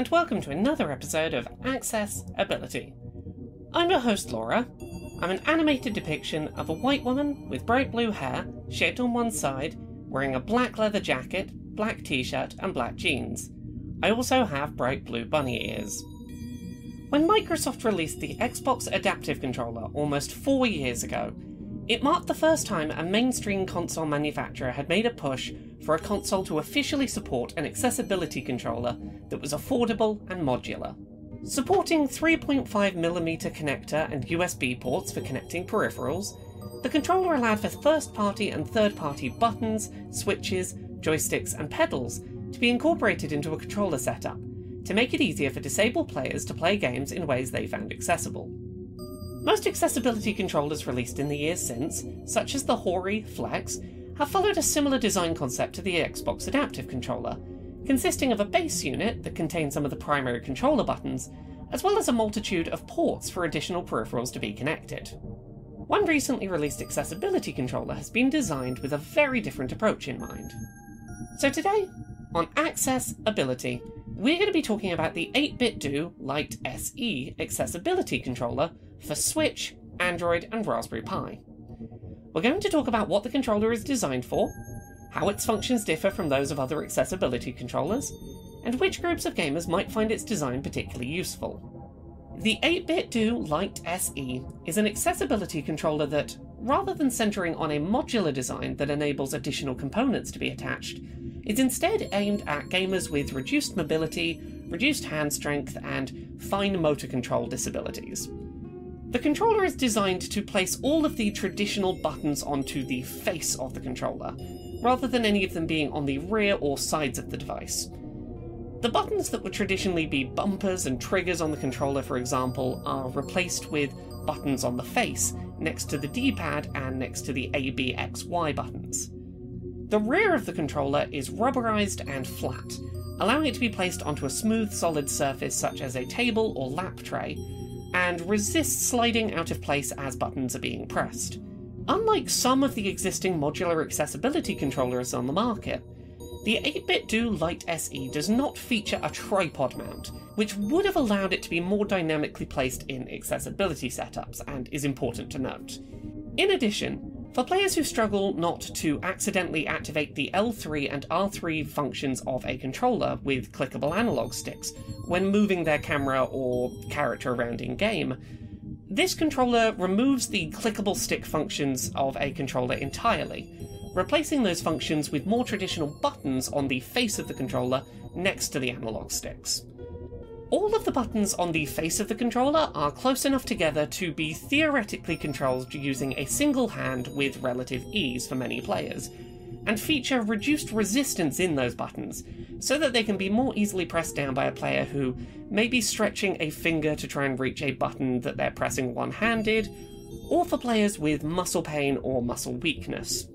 and welcome to another episode of Access Ability. I'm your host, Laura. I'm an animated depiction of a white woman with bright blue hair, shaved on one side, wearing a black leather jacket, black t shirt, and black jeans. I also have bright blue bunny ears. When Microsoft released the Xbox Adaptive Controller almost four years ago, it marked the first time a mainstream console manufacturer had made a push for a console to officially support an accessibility controller that was affordable and modular. Supporting 3.5mm connector and USB ports for connecting peripherals, the controller allowed for first party and third party buttons, switches, joysticks, and pedals to be incorporated into a controller setup to make it easier for disabled players to play games in ways they found accessible. Most accessibility controllers released in the years since, such as the Hori Flex, have followed a similar design concept to the Xbox Adaptive Controller, consisting of a base unit that contains some of the primary controller buttons, as well as a multitude of ports for additional peripherals to be connected. One recently released accessibility controller has been designed with a very different approach in mind. So today, on Access Ability, we're going to be talking about the 8BitDo Lite SE accessibility controller for Switch, Android, and Raspberry Pi. We're going to talk about what the controller is designed for, how its functions differ from those of other accessibility controllers, and which groups of gamers might find its design particularly useful. The 8BitDo Lite SE is an accessibility controller that, rather than centering on a modular design that enables additional components to be attached, is instead aimed at gamers with reduced mobility, reduced hand strength, and fine motor control disabilities. The controller is designed to place all of the traditional buttons onto the face of the controller, rather than any of them being on the rear or sides of the device. The buttons that would traditionally be bumpers and triggers on the controller, for example, are replaced with buttons on the face, next to the D pad and next to the A, B, X, Y buttons. The rear of the controller is rubberized and flat, allowing it to be placed onto a smooth solid surface such as a table or lap tray, and resists sliding out of place as buttons are being pressed. Unlike some of the existing modular accessibility controllers on the market, the 8BitDo Lite SE does not feature a tripod mount, which would have allowed it to be more dynamically placed in accessibility setups and is important to note. In addition, for players who struggle not to accidentally activate the L3 and R3 functions of a controller with clickable analog sticks when moving their camera or character around in game, this controller removes the clickable stick functions of a controller entirely, replacing those functions with more traditional buttons on the face of the controller next to the analog sticks. All of the buttons on the face of the controller are close enough together to be theoretically controlled using a single hand with relative ease for many players, and feature reduced resistance in those buttons, so that they can be more easily pressed down by a player who may be stretching a finger to try and reach a button that they're pressing one handed, or for players with muscle pain or muscle weakness.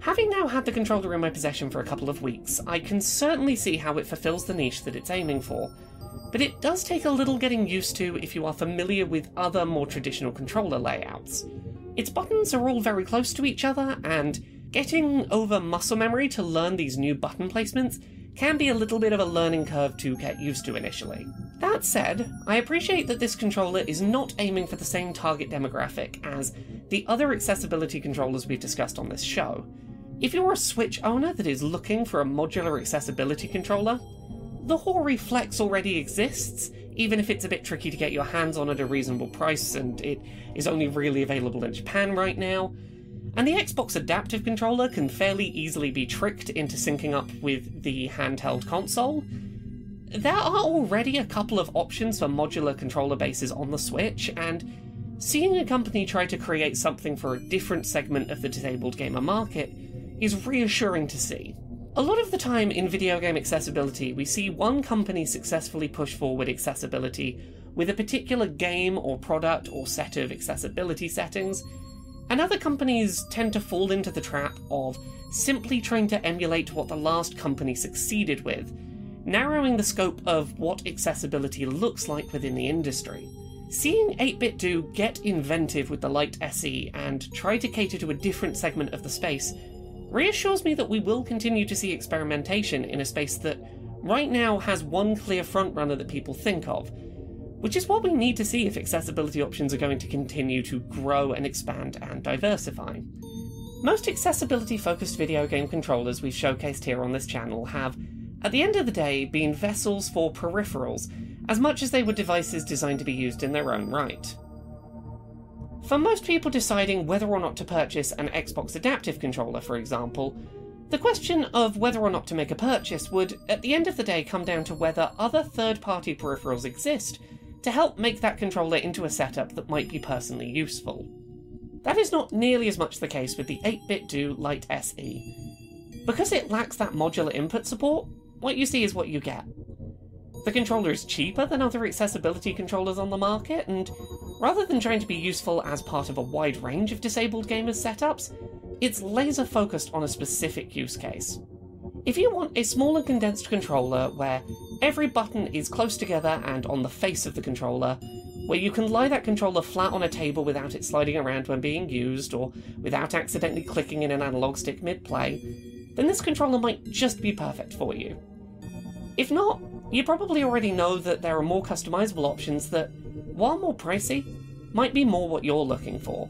Having now had the controller in my possession for a couple of weeks, I can certainly see how it fulfills the niche that it's aiming for, but it does take a little getting used to if you are familiar with other more traditional controller layouts. Its buttons are all very close to each other, and getting over muscle memory to learn these new button placements can be a little bit of a learning curve to get used to initially. That said, I appreciate that this controller is not aiming for the same target demographic as the other accessibility controllers we've discussed on this show. If you're a Switch owner that is looking for a modular accessibility controller, the Hori Flex already exists, even if it's a bit tricky to get your hands on at a reasonable price and it is only really available in Japan right now. And the Xbox Adaptive Controller can fairly easily be tricked into syncing up with the handheld console. There are already a couple of options for modular controller bases on the Switch, and seeing a company try to create something for a different segment of the disabled gamer market is reassuring to see. A lot of the time in video game accessibility, we see one company successfully push forward accessibility with a particular game or product or set of accessibility settings, and other companies tend to fall into the trap of simply trying to emulate what the last company succeeded with, narrowing the scope of what accessibility looks like within the industry. Seeing 8BitDo get inventive with the Lite SE and try to cater to a different segment of the space reassures me that we will continue to see experimentation in a space that right now has one clear frontrunner that people think of, which is what we need to see if accessibility options are going to continue to grow and expand and diversify. Most accessibility focused video game controllers we've showcased here on this channel have, at the end of the day, been vessels for peripherals, as much as they were devices designed to be used in their own right. For most people deciding whether or not to purchase an Xbox Adaptive Controller, for example, the question of whether or not to make a purchase would, at the end of the day, come down to whether other third party peripherals exist to help make that controller into a setup that might be personally useful. That is not nearly as much the case with the 8BitDo Lite SE. Because it lacks that modular input support, what you see is what you get. The controller is cheaper than other accessibility controllers on the market, and rather than trying to be useful as part of a wide range of disabled gamers' setups, it's laser focused on a specific use case. If you want a small and condensed controller where every button is close together and on the face of the controller, where you can lie that controller flat on a table without it sliding around when being used, or without accidentally clicking in an analog stick mid play, then this controller might just be perfect for you. If not, you probably already know that there are more customizable options that, while more pricey, might be more what you're looking for.